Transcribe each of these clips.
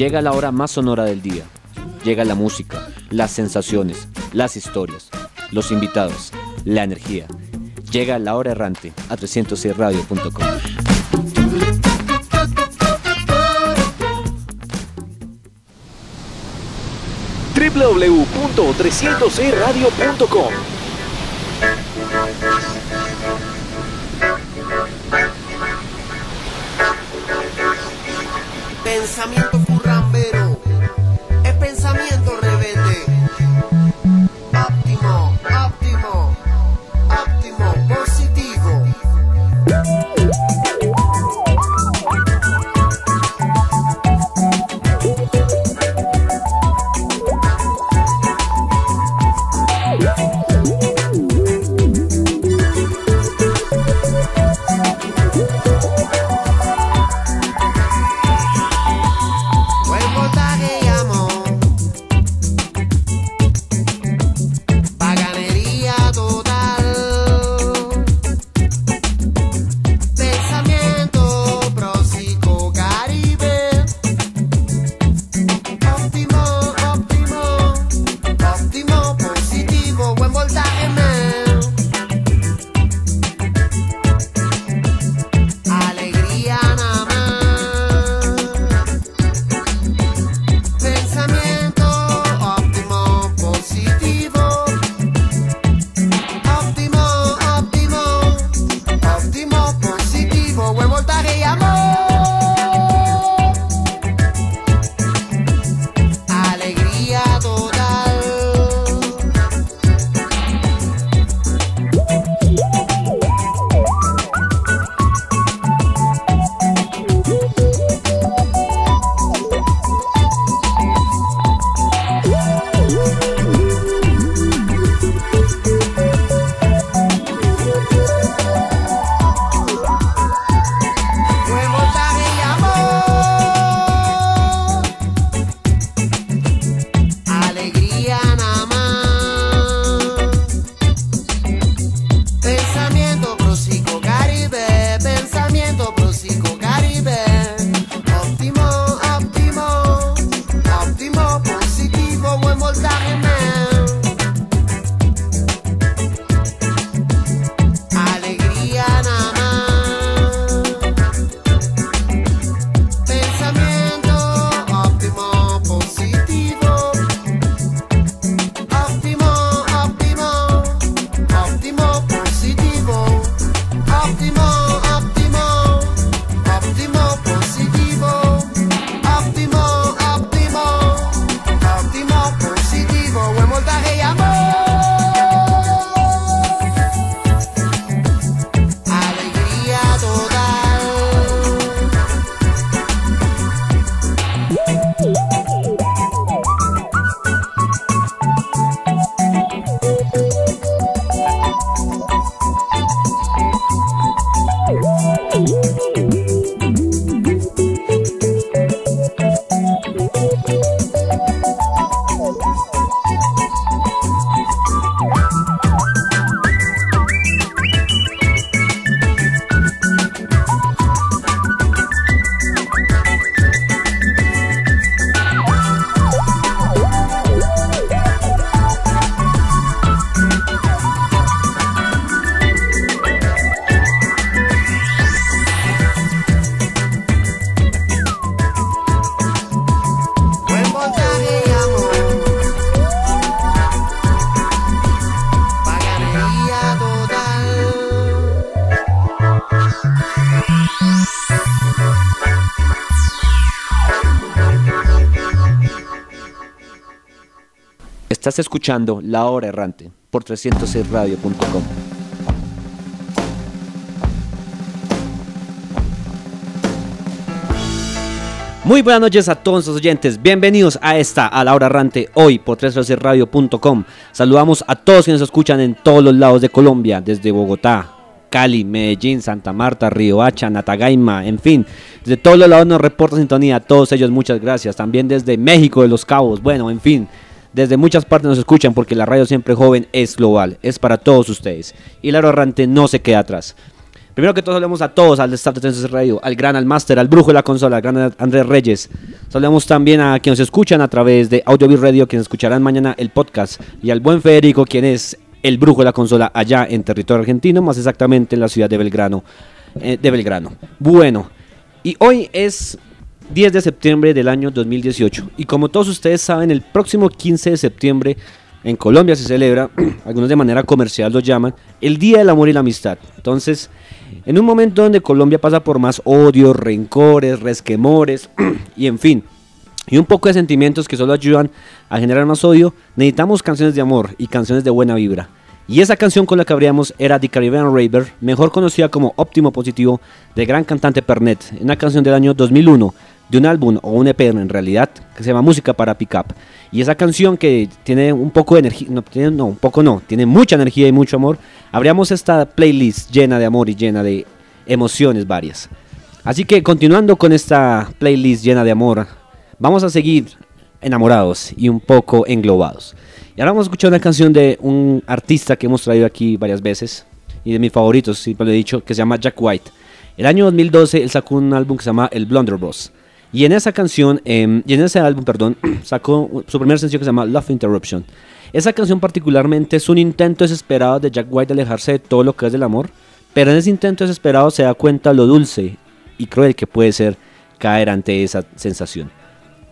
Llega la hora más sonora del día. Llega la música, las sensaciones, las historias, los invitados, la energía. Llega la hora errante a 306radio.com. www.306radio.com Pensamiento Estás escuchando La Hora Errante por 306radio.com. Muy buenas noches a todos los oyentes. Bienvenidos a esta, a La Hora Errante, hoy por 306radio.com. Saludamos a todos que nos escuchan en todos los lados de Colombia, desde Bogotá, Cali, Medellín, Santa Marta, Río Hacha, Natagaima, en fin. Desde todos los lados nos reporta sintonía. A todos ellos muchas gracias. También desde México, de Los Cabos. Bueno, en fin. Desde muchas partes nos escuchan porque la radio siempre joven es global. Es para todos ustedes. Y la Hora Errante no se queda atrás. Primero que todo, saludamos a todos, al staff de Tensos Radio, al gran, al máster, al brujo de la consola, al gran Andrés Reyes. Saludamos también a quienes nos escuchan a través de Audio Radio, quienes escucharán mañana el podcast, y al buen Federico, quien es el brujo de la consola allá en territorio argentino, más exactamente en la ciudad de Belgrano. eh, de Belgrano. Bueno, y hoy es 10 de septiembre del año 2018. Y como todos ustedes saben, el próximo 15 de septiembre en Colombia se celebra, algunos de manera comercial lo llaman, el Día del Amor y la Amistad. Entonces, en un momento donde Colombia pasa por más odios, rencores, resquemores y en fin, y un poco de sentimientos que solo ayudan a generar más odio, necesitamos canciones de amor y canciones de buena vibra. Y esa canción con la que abríamos era The Caribbean Raver, mejor conocida como Óptimo Positivo, de gran cantante Pernet, una canción del año 2001, de un álbum o un EP en realidad, que se llama Música para Pick Up. Y esa canción que tiene un poco de energía, no, tiene, un poco no, tiene mucha energía y mucho amor, abríamos esta playlist llena de amor y llena de emociones varias. Así que continuando con esta playlist llena de amor, vamos a seguir enamorados y un poco englobados. Y ahora vamos a escuchar una canción de un artista que hemos traído aquí varias veces y de mis favoritos, siempre lo he dicho, que se llama Jack White. El año 2012 él sacó un álbum que se llama El Blunderbuss. Y en esa canción, eh, en ese álbum, perdón, sacó su primer sencillo que se llama Love Interruption. Esa canción particularmente es un intento desesperado de Jack White de alejarse de todo lo que es del amor, pero en ese intento desesperado se da cuenta lo dulce y cruel que puede ser caer ante esa sensación.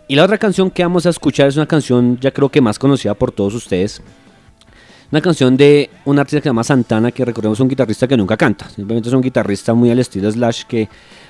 Y la otra canción que vamos a escuchar es una canción ya creo que más conocida por todos ustedes. Una canción de un artista que se llama Santana, que recordemos es un guitarrista que nunca canta. Simplemente es un guitarrista muy al estilo Slash que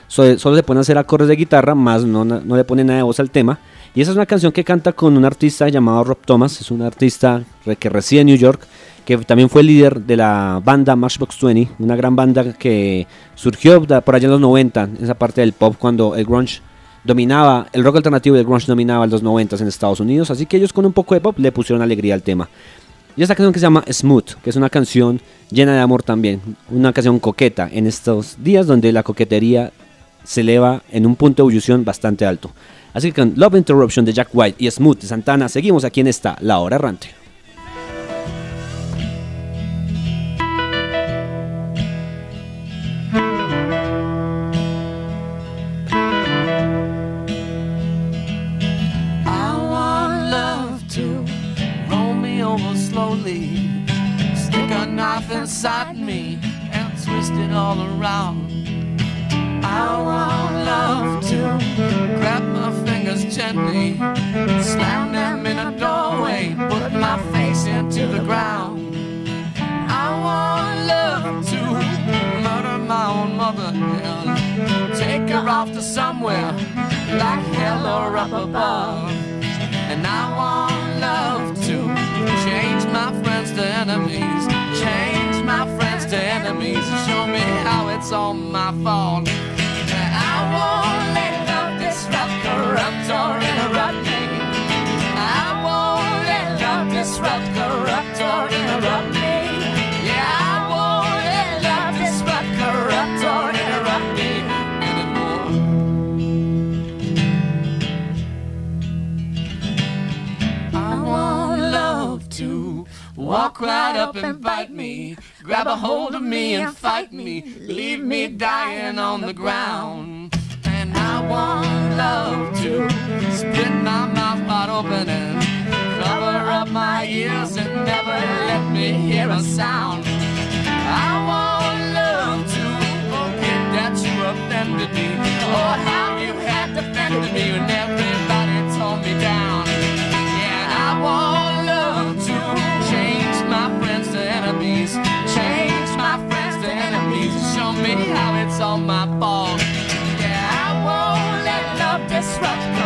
so- solo se pone a hacer acordes de guitarra, más no, no le pone nada de voz al tema. Y esa es una canción que canta con un artista llamado Rob Thomas. Es un artista que reside en New York, que también fue líder de la banda Matchbox 20, una gran banda que surgió por allá en los 90, en esa parte del pop, cuando el grunge dominaba, el rock alternativo y el grunge dominaba en los 90 en Estados Unidos, así que ellos con un poco de pop le pusieron alegría al tema. Y esta canción que se llama Smooth, que es una canción llena de amor también, una canción coqueta en estos días donde la coquetería se eleva en un punto de ebullición bastante alto. Así que con Love Interruption de Jack White y Smooth de Santana, seguimos aquí en esta La Hora Errante. Inside me and twist it all around. Gently, slam them in a doorway, put my face into the ground. I want love to murder my own mother and take her off to somewhere like hell or up above. And I want love to change my friends to enemies, change my friends to enemies, show me how it's all my fault. Corrupt, or interrupt me. I won't let love disrupt, corrupt, or interrupt me. Yeah, I won't let love disrupt, corrupt, or interrupt me anymore. I want love to walk right up and bite me, grab a hold of me and fight me, leave me dying on the ground. Want love to split my mouth wide open and cover up my ears and never let me hear a sound. I want love to forget that you offended me, or how you had defended me when everybody tore me down. Yeah, I want love to change my friends to enemies, change my friends to enemies, show me how it's all my fault. Love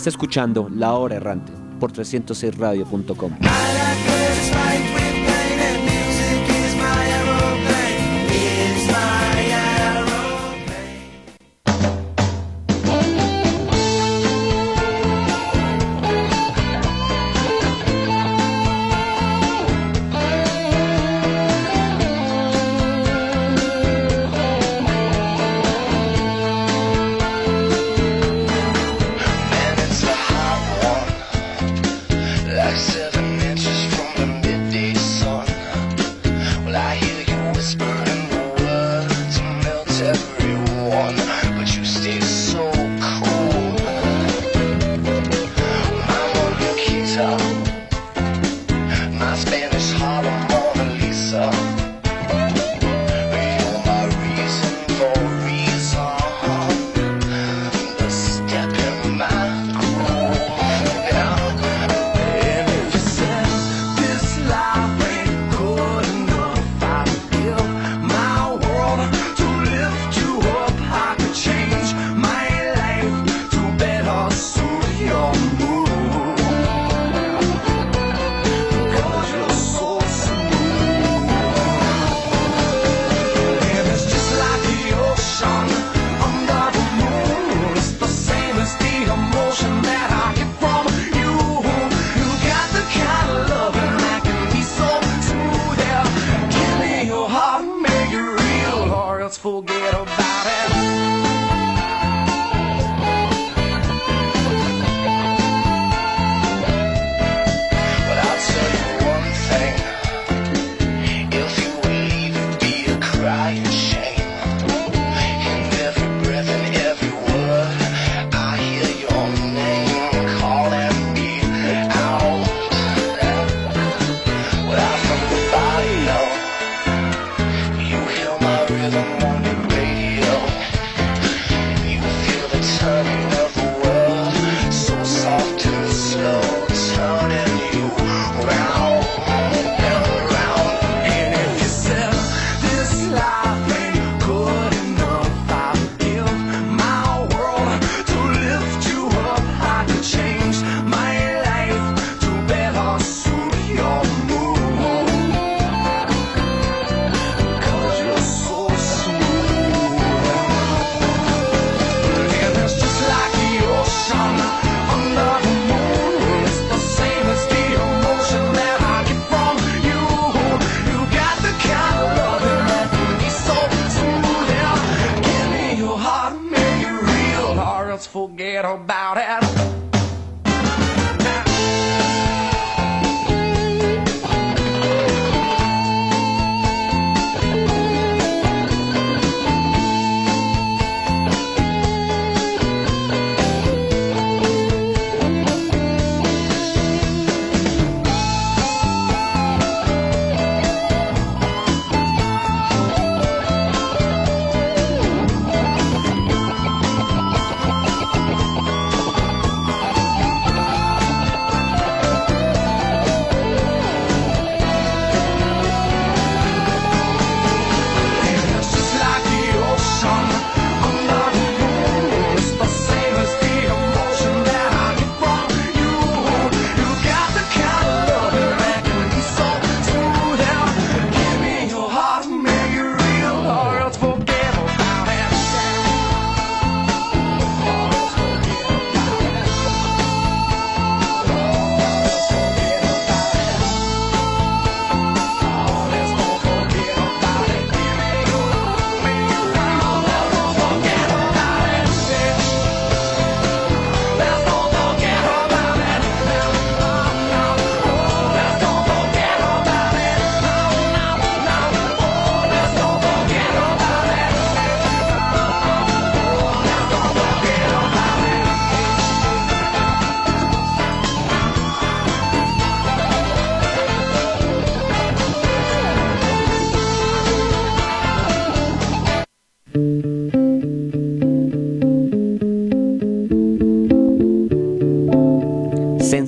Estás escuchando La Hora Errante por 306radio.com.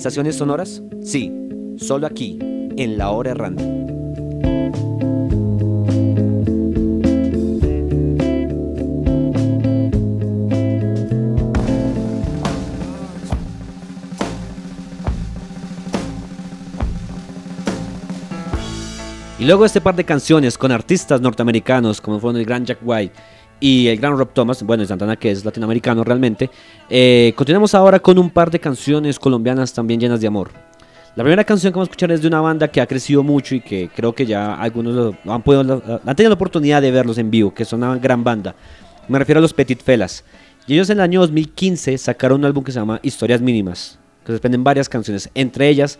¿Sensaciones sonoras? Sí, solo aquí, en La Hora Errante. Y luego este par de canciones con artistas norteamericanos como fueron el gran Jack White, y el gran Rob Thomas, bueno, y Santana que es latinoamericano realmente, eh, continuamos ahora con un par de canciones colombianas también llenas de amor. La primera canción que vamos a escuchar es de una banda que ha crecido mucho y que creo que ya algunos lo- han, podido- han tenido la oportunidad de verlos en vivo, que son una gran banda. Me refiero a los Petit Felas. Y ellos en el año 2015 sacaron un álbum que se llama Historias Mínimas, que se desprenden varias canciones. Entre ellas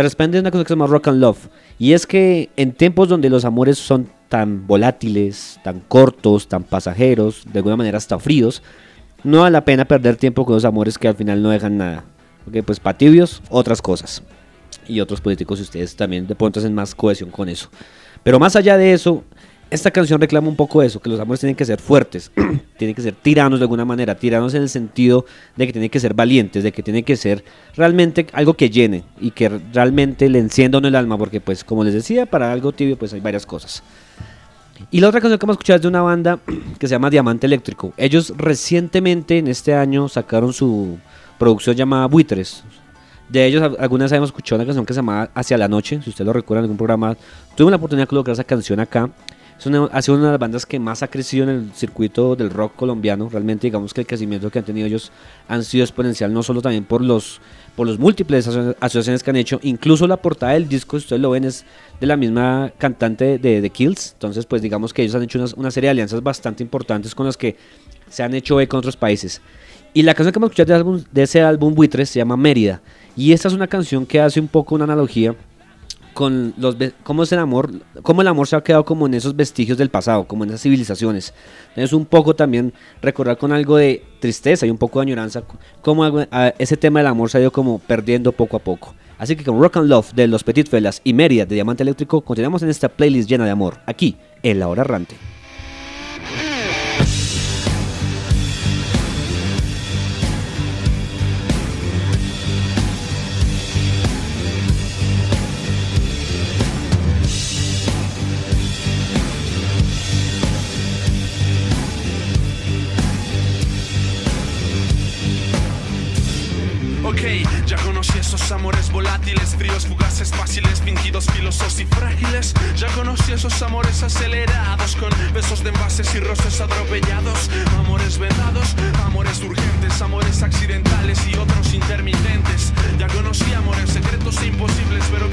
se desprende una cosa que se llama Rock and Love. Y es que en tiempos donde los amores son tan volátiles, tan cortos, tan pasajeros, de alguna manera hasta fríos, no vale la pena perder tiempo con los amores que al final no dejan nada. Porque pues para otras cosas. Y otros políticos y ustedes también de pronto hacen más cohesión con eso. Pero más allá de eso, esta canción reclama un poco eso, que los amores tienen que ser fuertes, tienen que ser tiranos de alguna manera, tiranos en el sentido de que tienen que ser valientes, de que tienen que ser realmente algo que llene y que realmente le encienda uno el alma, porque pues como les decía, para algo tibio pues hay varias cosas. Y la otra canción que vamos a escuchar es de una banda que se llama Diamante Eléctrico. Ellos recientemente en este año sacaron su producción llamada Buitres. De ellos al- algunas hemos escuchado una canción que se llama Hacia la Noche, si usted lo recuerda en algún programa. Tuve la oportunidad de colocar esa canción acá. Es ha sido una de las bandas que más ha crecido en el circuito del rock colombiano. Realmente digamos que el crecimiento que han tenido ellos han sido exponencial, no solo también por los, por los múltiples aso- asociaciones que han hecho. Incluso la portada del disco, si ustedes lo ven, es de la misma cantante de The Kills. Entonces pues digamos que ellos han hecho una serie de alianzas bastante importantes con las que se han hecho eco en otros países. Y la canción que vamos a escuchar de, álbum- de ese álbum Buitres se llama Mérida. Y esta es una canción que hace un poco una analogía con los cómo es el amor, cómo el amor se ha quedado como en esos vestigios del pasado, como en esas civilizaciones. Es un poco también recordar con algo de tristeza y un poco de añoranza cómo ese tema del amor se ha ido como perdiendo poco a poco. Así que con Rock and Love de los Petit Felas y Mérida de Diamante Eléctrico continuamos en esta playlist llena de amor, aquí en La Hora Errante. Y frágiles. Ya conocí esos amores acelerados, con besos de envases y roces atropellados. Amores vendados, amores urgentes, amores accidentales y otros intermitentes. Ya conocí amores secretos e imposibles, pero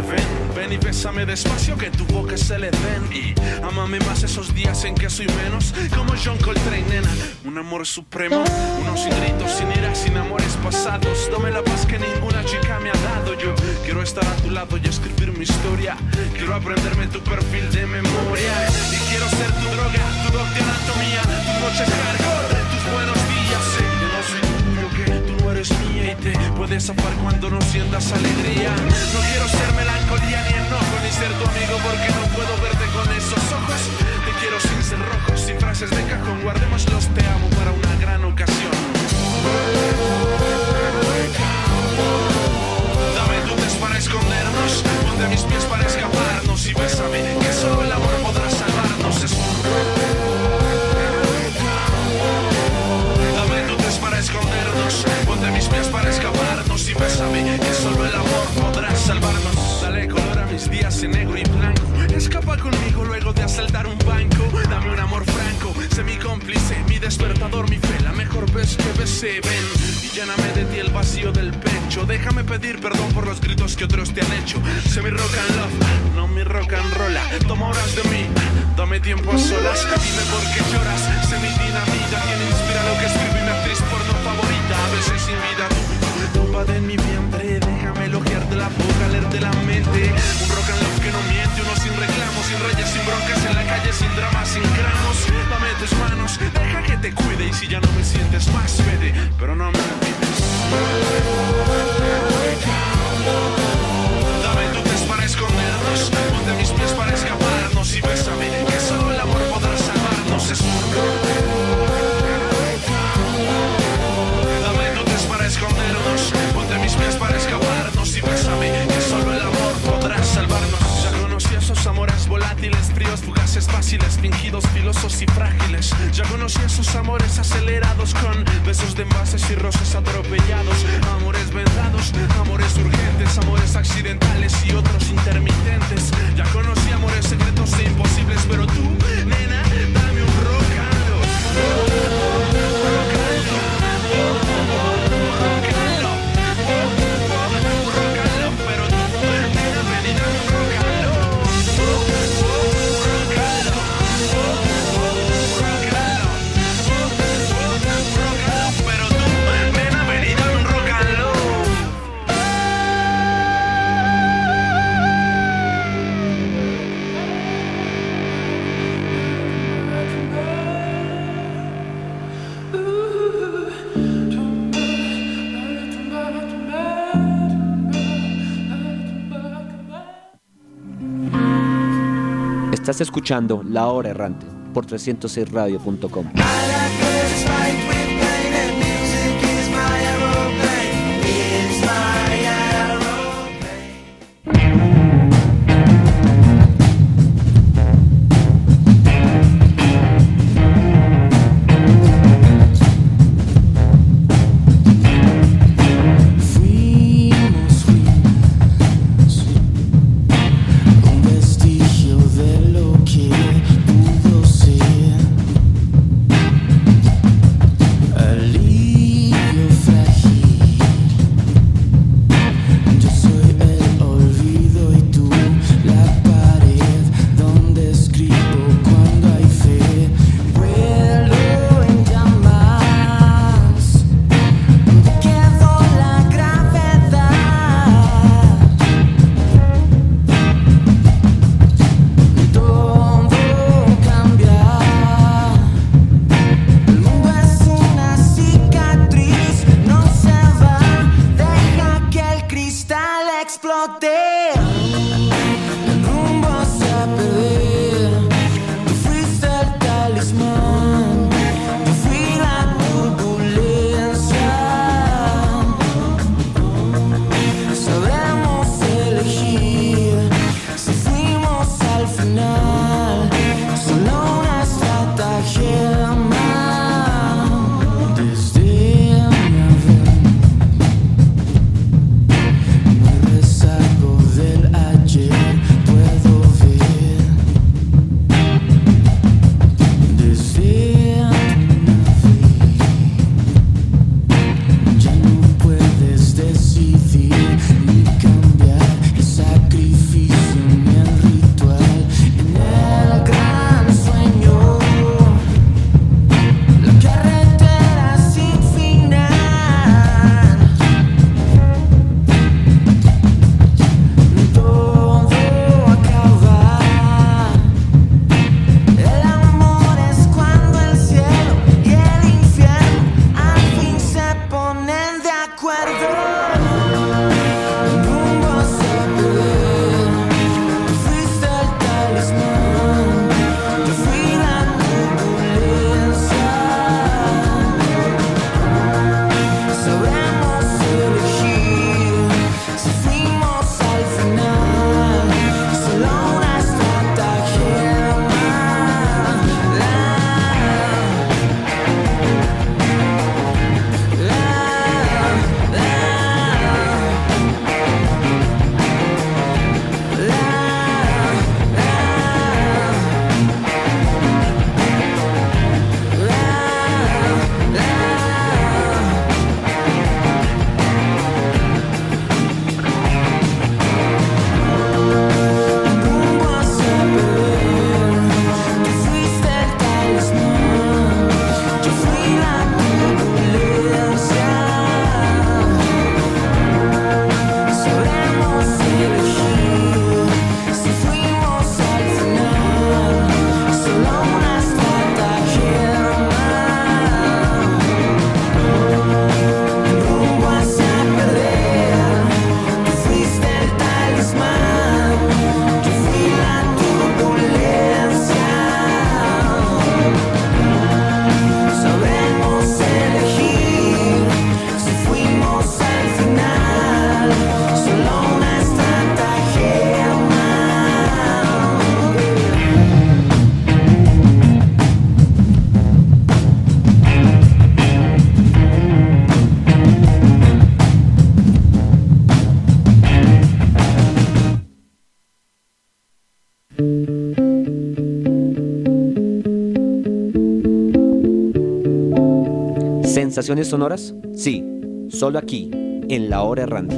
ven, ven y bésame despacio que tu boca se le den. Y amame más esos días en que soy menos, como John Coltrane, nena, un amor supremo, unos sin gritos, sin ira, sin amores pasados, dame la paz que ninguna chica me ha dado. Yo quiero estar a tu lado y escribir mi historia, quiero aprenderme tu perfil de memoria. Y quiero ser tu droga, tu doble anatomía, tus noches hardcore, tus buenos días. Que no soy tuyo, que tú no eres mía. Y te puedes zafar cuando no sientas alegría. Porque despertador, mi fe, la mejor vez que besé. Ven y lléname de ti el vacío del pecho. Déjame pedir perdón por los gritos que otros te han hecho. Sé mi rock and love, no mi rock and roll. Toma horas de mí, dame tiempo a solas. Dime por qué lloras, sé mi dinamita. Quien inspira lo que escribe mi actriz porno favorita. A veces sin vida tumba de mi vientre. Déjame elogiarte la boca, leerte la mente. Love que no miente, uno sin reclamos, sin reyes, sin broncas en la calle, sin dramas, sin cramos. Dame tus manos, deja que te cuide y si ya no me sientes más, vete, pero no me olvides. Dame dulces para escondernos, fáciles, fingidos, filosos y frágiles. Ya conocí esos amores acelerados con besos de envases y rosas atropellados. Amores vendados, amores urgentes, amores accidentales y otros intermitentes. Ya conocí amores secretos e imposibles, pero tú, nena. Estás escuchando La Hora Errante por 306radio.com. all day. ¿Sensaciones sonoras? Sí, solo aquí, en La Hora Errante.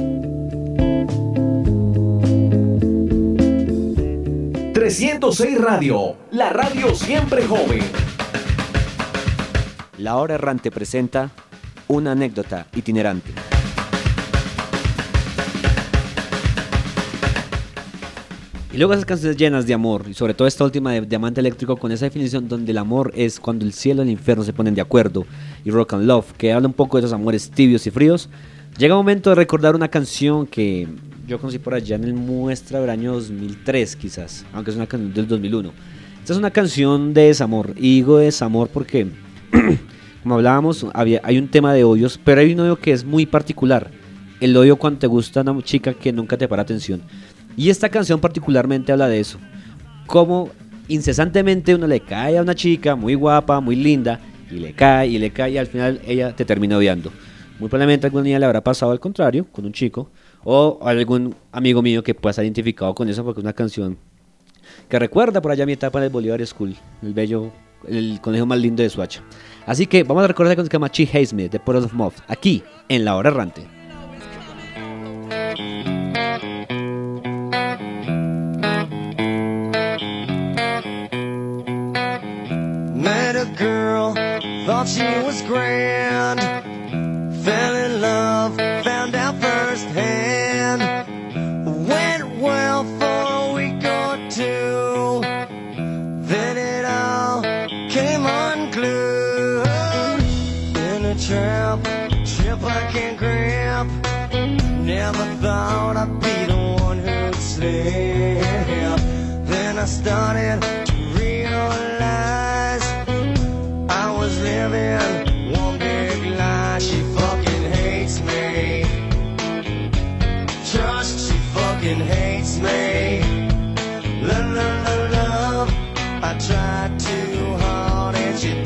306 Radio, la radio siempre joven. La Hora Errante presenta una anécdota itinerante. Y luego esas canciones llenas de amor, y sobre todo esta última de Diamante Eléctrico con esa definición donde el amor es cuando el cielo y el infierno se ponen de acuerdo, y Rock and Love, que habla un poco de esos amores tibios y fríos, llega el momento de recordar una canción que yo conocí por allá en el muestra del año 2003 quizás, aunque es una canción del 2001. Esta es una canción de desamor, y digo desamor porque, como hablábamos, había, hay un tema de odios, pero hay un odio que es muy particular, el odio cuando te gusta una chica que nunca te para atención. Y esta canción particularmente habla de eso. Cómo incesantemente uno le cae a una chica muy guapa, muy linda, y le cae y le cae y al final ella te termina odiando. Muy probablemente a algún día le habrá pasado al contrario, con un chico, o algún amigo mío que pueda estar identificado con eso porque es una canción que recuerda por allá mi etapa en el Bolívar School, el bello, el conejo más lindo de Suacha. Así que vamos a recordar con que se llama Hates Me, de of Moth, aquí en La Hora Errante. Thought she was grand. Fell in love, found out firsthand. Went well for a week or two. Then it all came unglued. In a trap, trip I can't grab. Never thought I'd be the one who'd slip. Then I started to realize living one big lie. She fucking hates me. Trust, she fucking hates me. Love, love, love, love. I tried too hard and she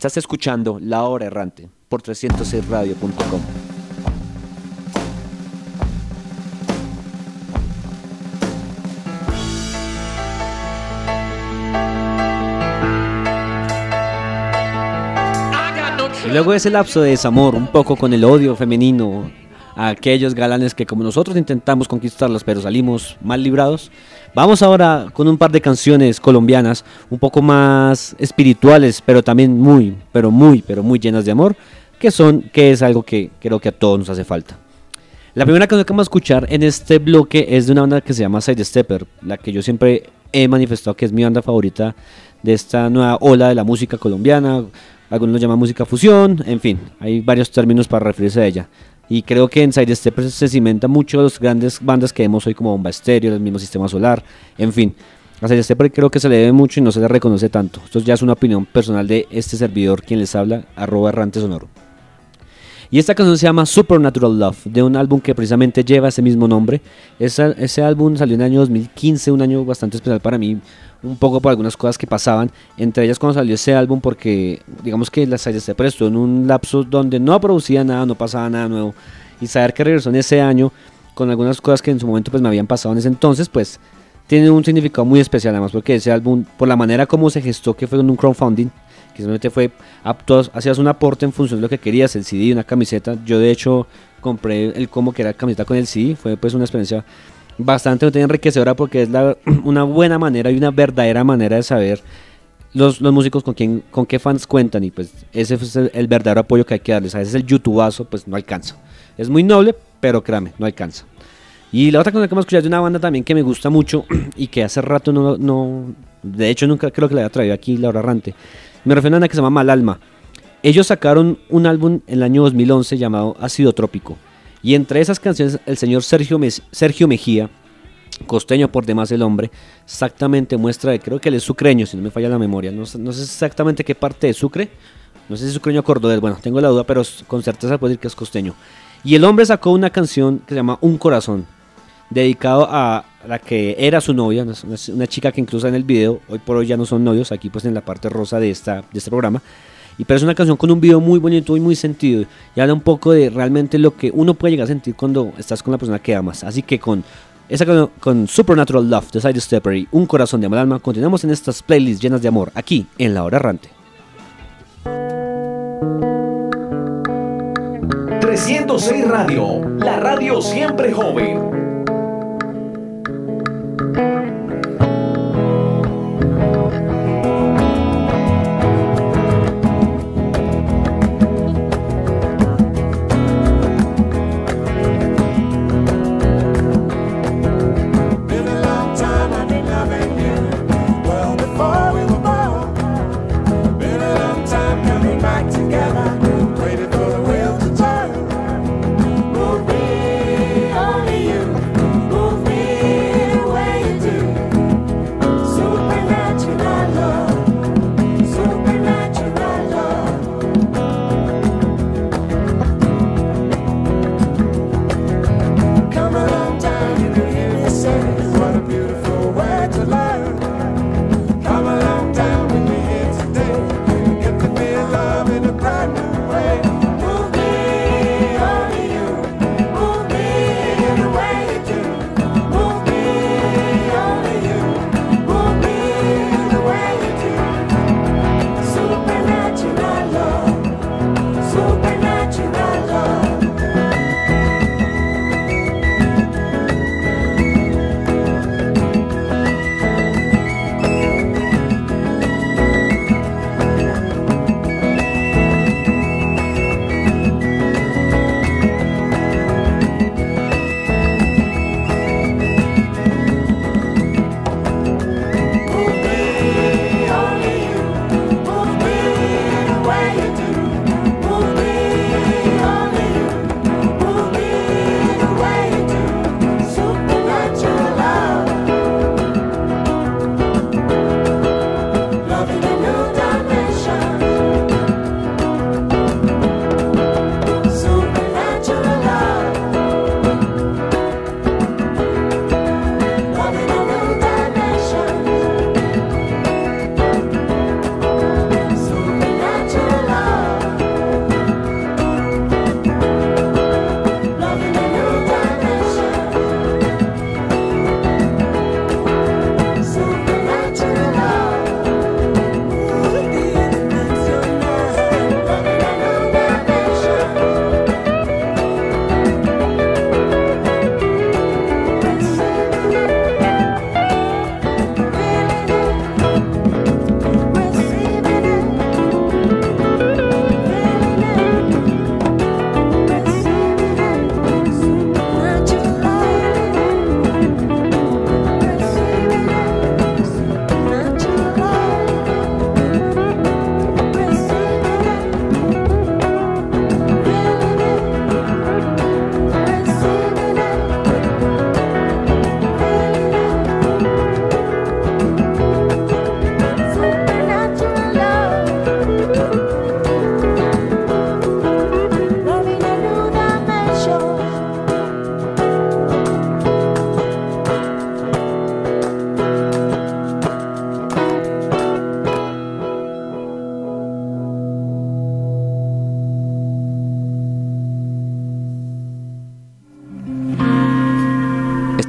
Estás escuchando La Hora Errante por 306radio.com. Y luego ese lapso de desamor, un poco con el odio femenino a aquellos galanes que como nosotros intentamos conquistarlos pero salimos mal librados, vamos ahora con un par de canciones colombianas un poco más espirituales, pero también muy, pero muy, pero muy llenas de amor, que son, que es algo que creo que a todos nos hace falta. La primera canción que vamos a escuchar en este bloque es de una banda que se llama Side Stepper, la que yo siempre he manifestado que es mi banda favorita de esta nueva ola de la música colombiana. Algunos lo llaman música fusión, en fin, hay varios términos para referirse a ella. Y creo que en Side Stepper se cimenta mucho las grandes bandas que vemos hoy como Bomba Estéreo, el mismo Sistema Solar, en fin. A Side Stepper creo que se le debe mucho y no se le reconoce tanto. Esto ya es una opinión personal de este servidor quien les habla, arroba errante sonoro. Y esta canción se llama Supernatural Love, de un álbum que precisamente lleva ese mismo nombre. Ese álbum salió en el año 2015, un año bastante especial para mí, un poco por algunas cosas que pasaban. Entre ellas cuando salió ese álbum, porque digamos que la Side Stepper estuvo en un lapso donde no producía nada, no pasaba nada nuevo. Y saber que regresó en ese año con algunas cosas que en su momento pues me habían pasado en ese entonces, pues tiene un significado muy especial además porque ese álbum, por la manera como se gestó, que fue con un crowdfunding, que simplemente fue, apto, hacías un aporte en función de lo que querías, el CD, una camiseta. Yo de hecho compré el combo que era camiseta con el CD, fue pues una experiencia bastante enriquecedora porque es la- una buena manera y una verdadera manera de saber los, los músicos con quién, con qué fans cuentan y pues ese es el, el verdadero apoyo que hay que darles. A veces el youtubazo pues no alcanza. Es muy noble, pero créame, no alcanza. Y la otra cosa que vamos a escuchar es de una banda también que me gusta mucho y que hace rato no, no de hecho nunca creo que la haya traído aquí Laura Rante. Me refiero a una que se llama Malalma. Ellos sacaron un álbum en el año 2011 llamado Ácido Trópico. Y entre esas canciones el señor Sergio, Sergio Mejía, costeño por demás el hombre, exactamente muestra, creo que él es sucreño, si no me falla la memoria, no, no sé exactamente qué parte de Sucre, no sé si es sucreño o cordobés, bueno, tengo la duda, pero con certeza puedo decir que es costeño. Y el hombre sacó una canción que se llama Un Corazón, dedicado a la que era su novia, una chica que incluso en el video, hoy por hoy ya no son novios, aquí pues en la parte rosa de, esta, de este programa, y pero es una canción con un video muy bonito y muy sentido. Y habla un poco de realmente lo que uno puede llegar a sentir cuando estás con la persona que amas. Así que con esa canción, con Supernatural Love de Side Stepper y Un Corazón de Amalma, continuamos en estas playlists llenas de amor aquí en La Hora Errante. 306 Radio, la radio siempre joven.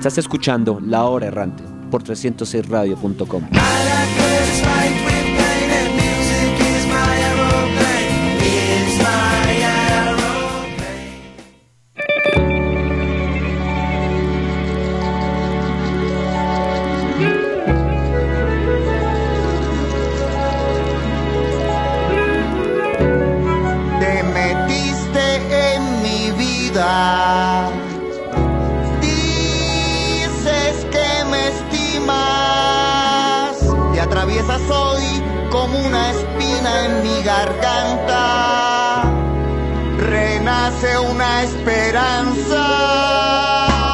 Estás escuchando La Hora Errante por 306radio.com. Hoy como una espina en mi garganta. Renace una esperanza.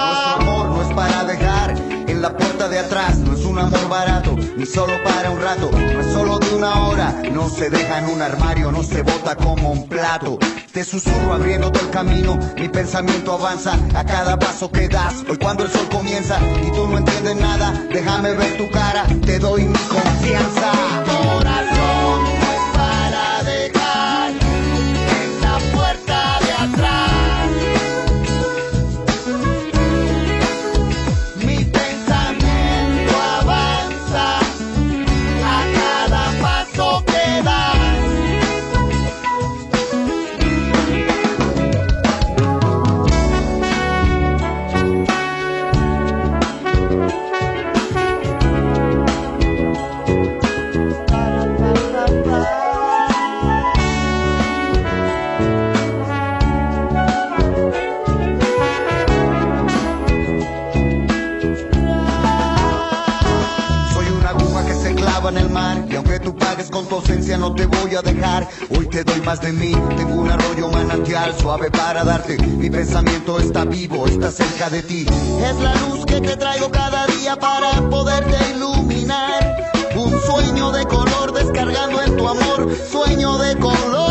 Nuestro amor no es para dejar en la puerta de atrás. Amor barato, ni solo para un rato. No es solo de una hora. No se deja en un armario, no se bota como un plato. Te susurro abriéndote el camino. Mi pensamiento avanza a cada paso que das. Hoy cuando el sol comienza y tú no entiendes nada, déjame ver tu cara. Te doy mi confianza. Con tu ausencia no te voy a dejar. Hoy te doy más de mí Tengo un arroyo manantial suave para darte. Mi pensamiento está vivo, está cerca de ti. Es la luz que te traigo cada día para poderte iluminar. Un sueño de color descargando en tu amor Sueño de colores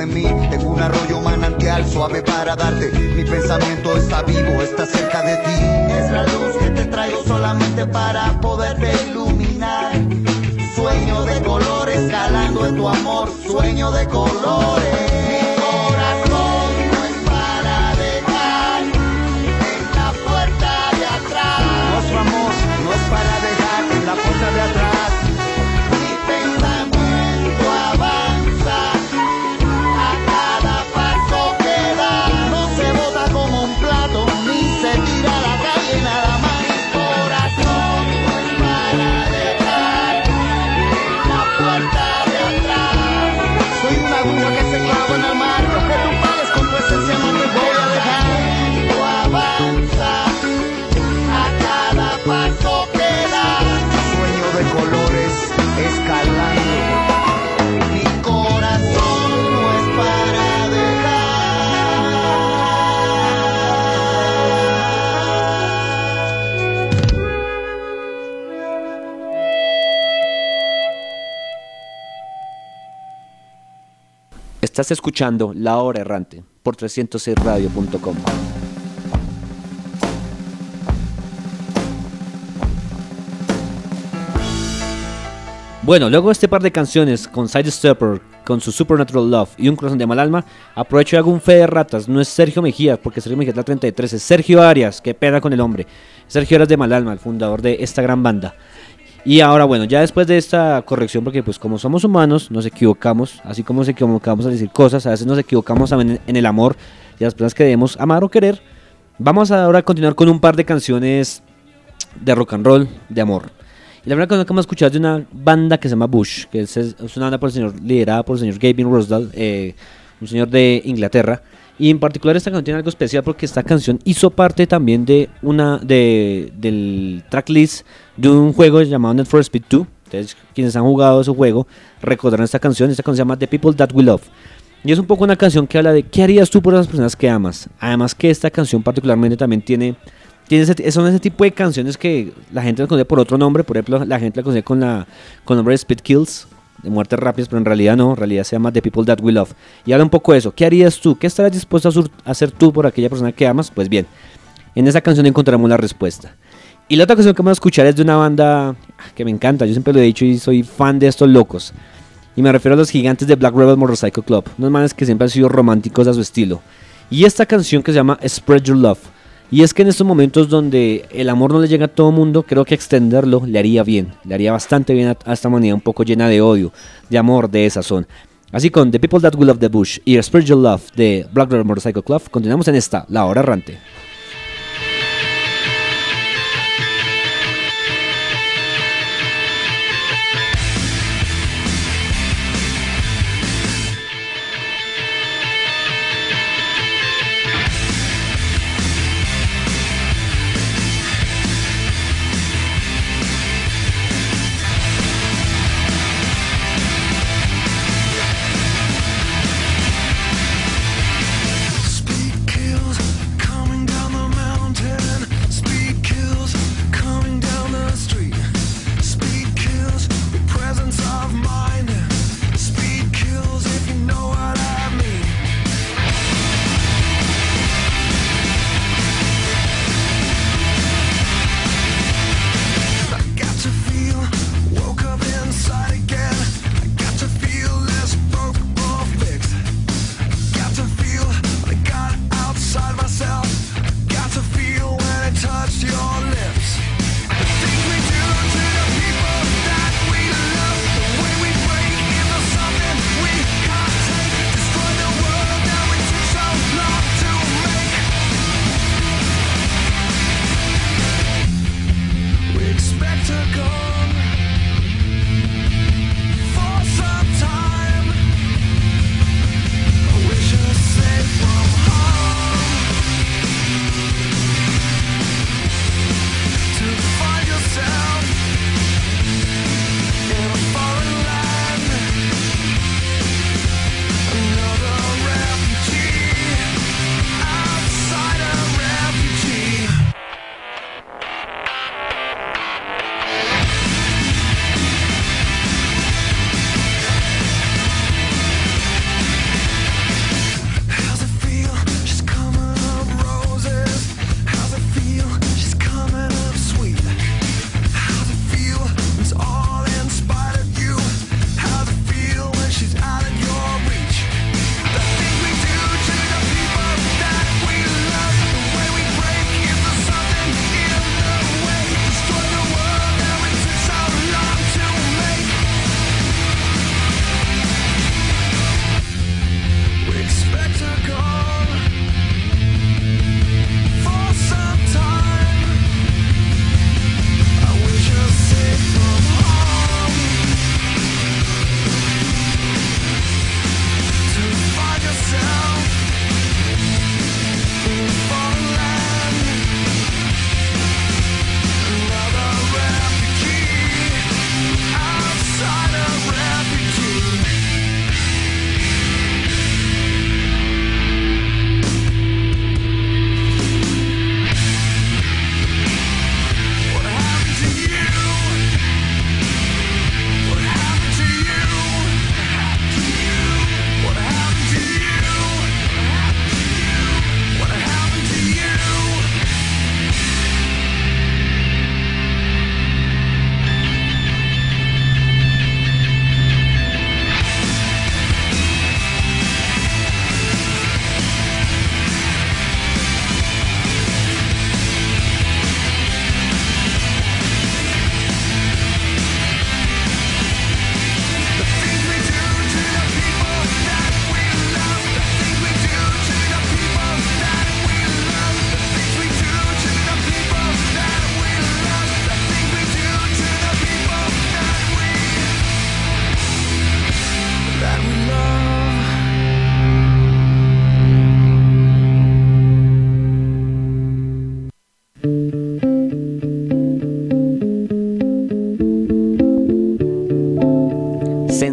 Tengo un arroyo manantial suave para darte. Mi pensamiento está vivo, está cerca de ti. Es la luz que te traigo solamente para poderte iluminar. Sueño de colores calando en tu amor. Sueño de colores Estás escuchando La Hora Errante por 306radio.com. Bueno, luego de este par de canciones con Sidestepper, con su Supernatural Love y un corazón de mal alma, aprovecho y hago un fe de ratas. No es Sergio Mejía, porque Sergio Mejía es la 33, es Sergio Arias, que pena con el hombre. Sergio Arias de mal alma, el fundador de esta gran banda. Y ahora, bueno, ya después de esta corrección, porque pues como somos humanos, nos equivocamos, así como nos equivocamos a decir cosas, a veces nos equivocamos en el amor y las personas que debemos amar o querer. Vamos ahora a continuar con un par de canciones de rock and roll, de amor. La primera canción que vamos a escuchar es de una banda que se llama Bush, que es, una banda por el señor, liderada por el señor Gavin Rossdale, eh, un señor de Inglaterra. Y en particular esta canción tiene algo especial porque esta canción hizo parte también de una de, del tracklist de un juego llamado Need for Speed 2. Entonces, quienes han jugado ese juego recordarán esta canción. Esta canción se llama The People That We Love. Y es un poco una canción que habla de qué harías tú por las personas que amas. Además que esta canción particularmente también tiene, tiene ese, son ese tipo de canciones que la gente la conoce por otro nombre. Por ejemplo, la gente la conoce con, la, con el nombre de Speed Kills, de muertes rápidas, pero en realidad no, en realidad se llama The People That We Love. Y habla un poco de eso. ¿Qué harías tú? ¿Qué estarías dispuesto a hacer tú por aquella persona que amas? Pues bien, en esa canción encontramos la respuesta. Y la otra canción que vamos a escuchar es de una banda que me encanta, yo siempre lo he dicho y soy fan de estos locos. Y me refiero a los gigantes de Black Rebel Motorcycle Club, unos manes que siempre han sido románticos a su estilo. Y esta canción que se llama Spread Your Love. Y es que en estos momentos donde el amor no le llega a todo mundo, creo que extenderlo le haría bien, le haría bastante bien a, esta humanidad un poco llena de odio, de amor, de sazón. Así con The People That We Love the Bush y Your Love de Black Rebel Motorcycle Club, continuamos en esta, La Hora Errante.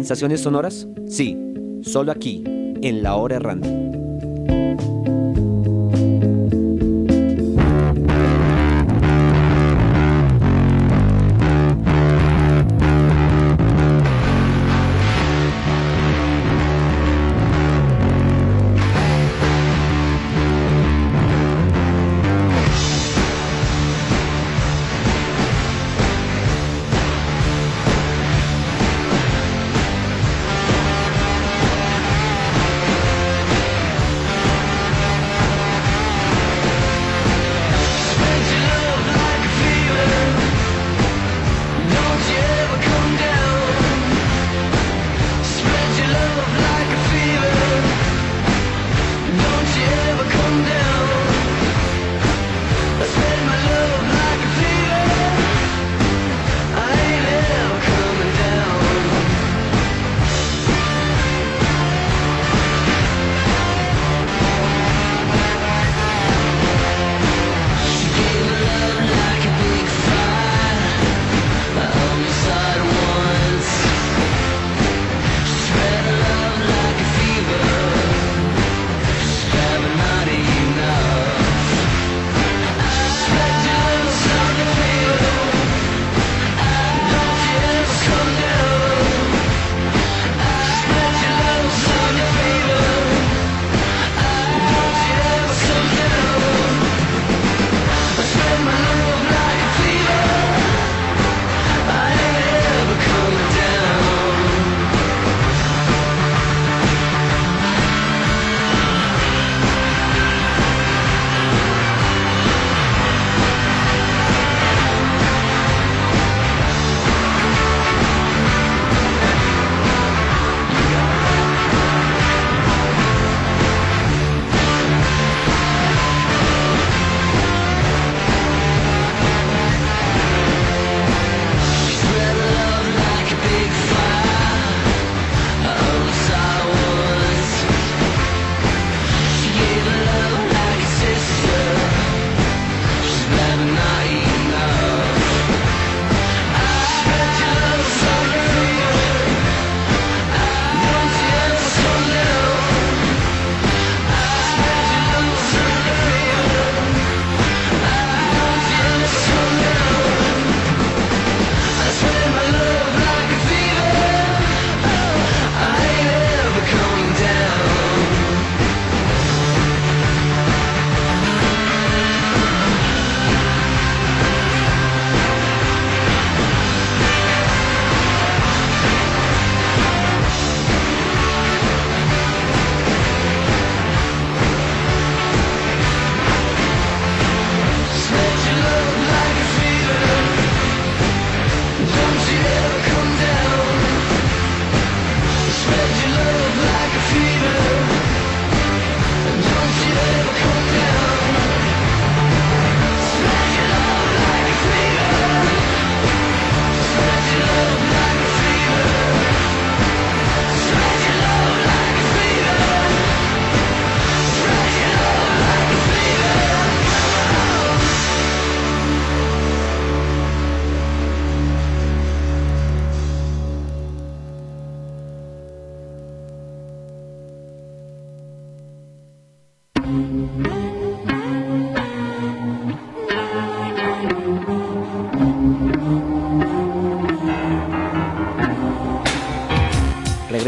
¿Sensaciones sonoras? Sí, solo aquí, en la hora errante.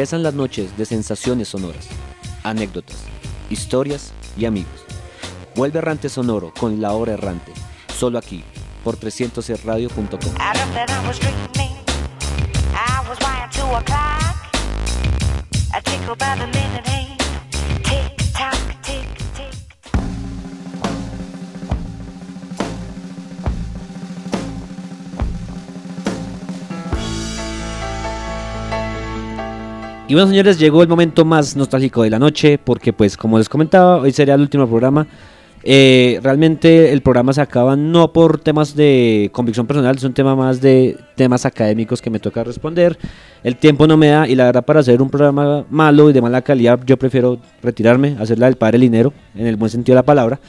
Regresan las noches de sensaciones sonoras, anécdotas, historias y amigos. Vuelve Errante Sonoro con La Hora Errante, solo aquí, por 300radio.com. Out of that I was dreaming. I was wired to a clock. A tickle by the minute hand. Y bueno, señores, llegó el momento más nostálgico de la noche, porque pues como les comentaba, hoy sería el último programa. Eh, realmente el programa se acaba no por temas de convicción personal, es un tema más de temas académicos que me toca responder. El tiempo no me da y la verdad para hacer un programa malo y de mala calidad yo prefiero retirarme, hacerla del padre Linero, en el buen sentido de la palabra.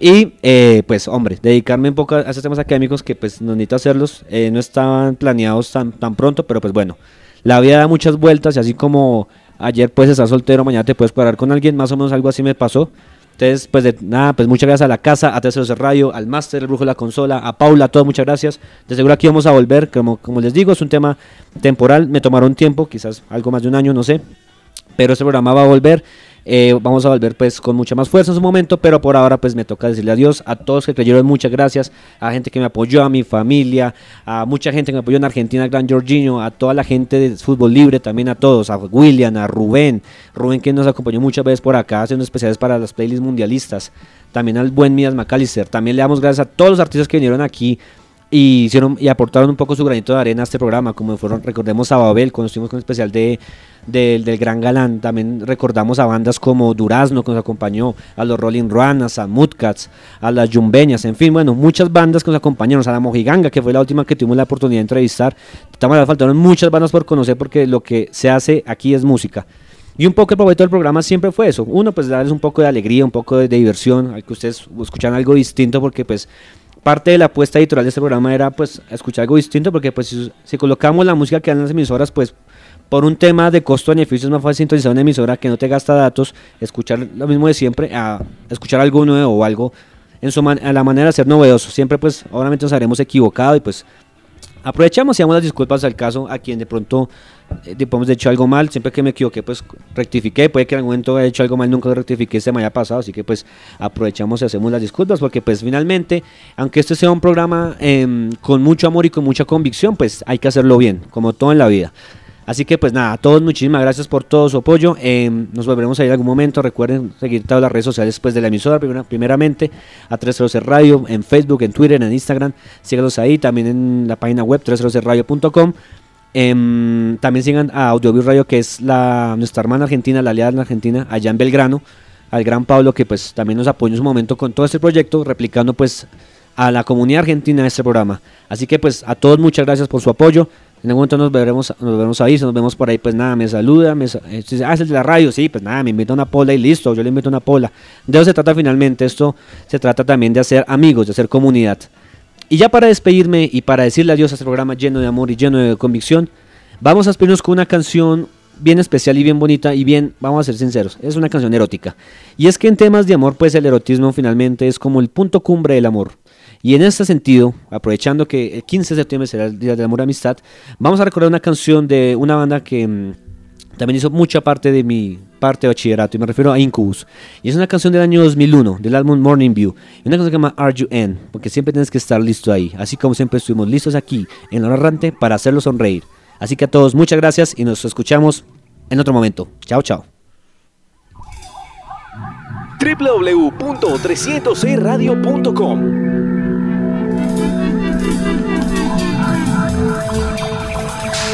Y eh, pues hombre, dedicarme un poco a esos temas académicos que pues no necesito hacerlos, eh, no estaban planeados tan, tan pronto, pero pues bueno, la vida da muchas vueltas y así como ayer puedes estar soltero, mañana te puedes parar con alguien, más o menos algo así me pasó. Entonces, pues de nada, pues muchas gracias a la casa, a Terceros Radio, al Máster, el Brujo de la Consola, a Paula, a todos, muchas gracias. De seguro aquí vamos a volver, como, como les digo, es un tema temporal, me tomaron tiempo, quizás algo más de un año, no sé, pero este programa va a volver. Eh, vamos a volver pues con mucha más fuerza en su momento, pero por ahora pues me toca decirle adiós a todos que creyeron, muchas gracias, a gente que me apoyó, a mi familia, a mucha gente que me apoyó en Argentina, al Gran Jorginho, a toda la gente de fútbol libre, también a todos, a William, a Rubén, Rubén que nos acompañó muchas veces por acá haciendo especiales para las playlists mundialistas, también al buen Mías McAllister, también le damos gracias a todos los artistas que vinieron aquí y hicieron y aportaron un poco su granito de arena a este programa, como fueron, recordemos a Babel, cuando estuvimos con el especial de, del- del Gran Galán, también recordamos a bandas como Durazno que nos acompañó, a los Rolling Ruanas, a Mudcats, a las Yumbeñas, en fin, bueno, muchas bandas que nos acompañaron, a la Mojiganga, que fue la última que tuvimos la oportunidad de entrevistar, también faltaron muchas bandas por conocer porque lo que se hace aquí es música. Y un poco el propósito del programa siempre fue eso. Uno, pues darles un poco de alegría, un poco de, de diversión, al que ustedes escuchan algo distinto, porque pues parte de la apuesta editorial de este programa era pues escuchar algo distinto, porque pues si, colocamos la música que dan las emisoras, pues por un tema de costo-beneficio es más fácil sintonizar una emisora que no te gasta datos, escuchar lo mismo de siempre, a escuchar algo nuevo o algo en su man- a la manera de ser novedoso. Siempre pues obviamente nos habremos equivocado y pues aprovechamos y damos las disculpas al caso a quien de pronto eh, hemos hecho algo mal, siempre que me equivoqué pues rectifiqué, puede que en algún momento haya hecho algo mal, nunca lo rectifiqué, se me haya pasado, así que pues aprovechamos y hacemos las disculpas porque pues finalmente, aunque este sea un programa em, con mucho amor y con mucha convicción, pues hay que hacerlo bien, como todo en la vida. Así que pues nada, a todos muchísimas gracias por todo su apoyo. em, nos volveremos a ir en algún momento. Recuerden seguir todas las redes sociales después de la emisora. primera- primeramente a 312 Radio, en Facebook, en Twitter, en Instagram. Síganos ahí, también en la página web 312radio.com. Em, también sigan a Audiovisual Radio, que es la, nuestra hermana argentina, la aliada en Argentina, allá en Belgrano. Al gran Pablo, que pues también nos apoyó en su momento con todo este proyecto, replicando pues a la comunidad argentina este programa. Así que pues a todos muchas gracias por su apoyo. En algún momento nos veremos, nos veremos ahí, si nos vemos por ahí, pues nada, me saluda, me, eh, dice, ah, es el de la radio, sí, pues nada, me invita una pola y listo, yo le invito una pola. De eso se trata finalmente, esto se trata también de hacer amigos, de hacer comunidad. Y ya para despedirme y para decirle adiós a este programa lleno de amor y lleno de convicción, vamos a despedirnos con una canción bien especial y bien bonita y bien, vamos a ser sinceros, es una canción erótica. Y es que en temas de amor, pues el erotismo finalmente es como el punto cumbre del amor. Y en este sentido, aprovechando que el 15 de septiembre será el Día del Amor y Amistad, vamos a recordar una canción de una banda que mm, también hizo mucha parte de mi parte de bachillerato, y me refiero a Incubus. Y es una canción del año 2001, del álbum Morning View. Y una canción que se llama Are You In, porque siempre tienes que estar listo ahí, así como siempre estuvimos listos aquí en la hora errante para hacerlo sonreír. Así que a todos, muchas gracias y nos escuchamos en otro momento. Chao, chao. www.306radio.com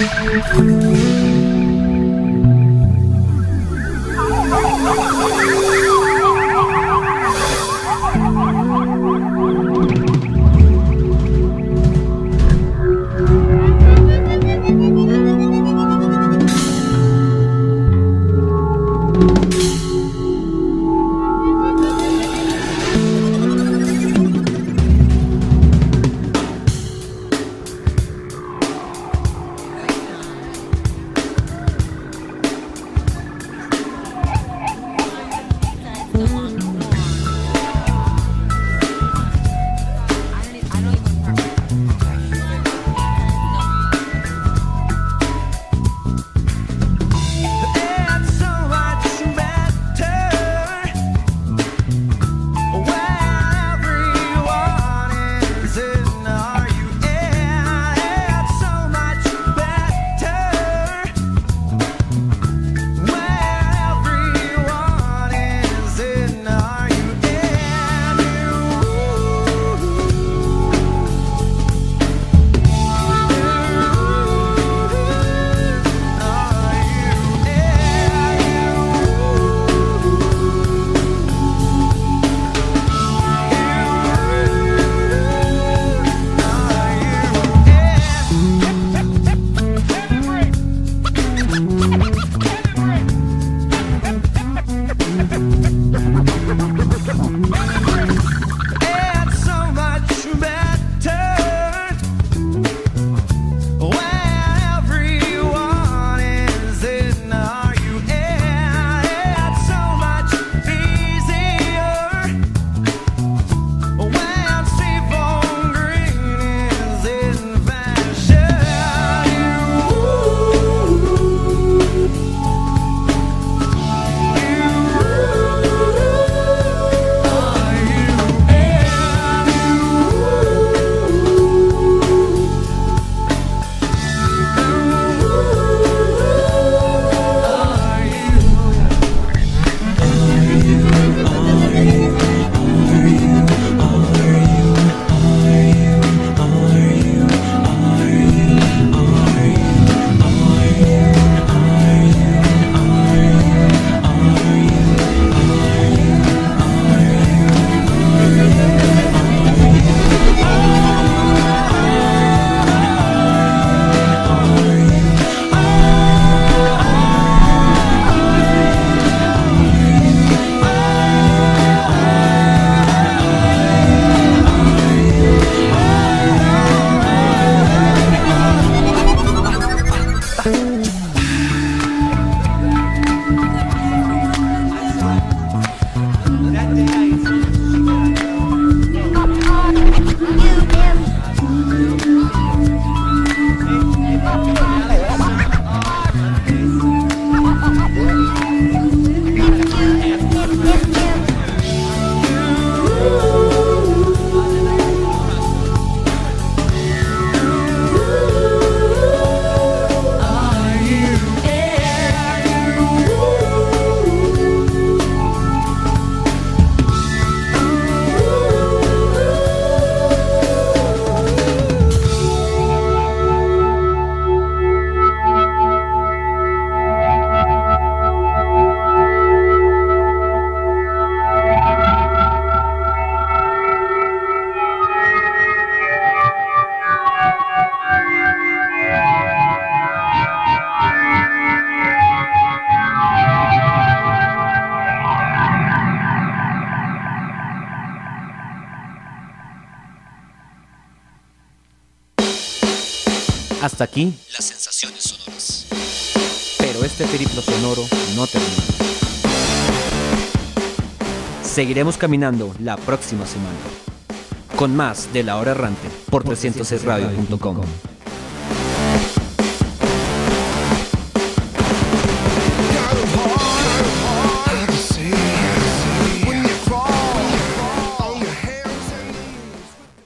Thank aquí, Las sensaciones sonoras. pero este periplo sonoro no termina. Seguiremos caminando la próxima semana. Con más de La Hora Errante por 306radio.com.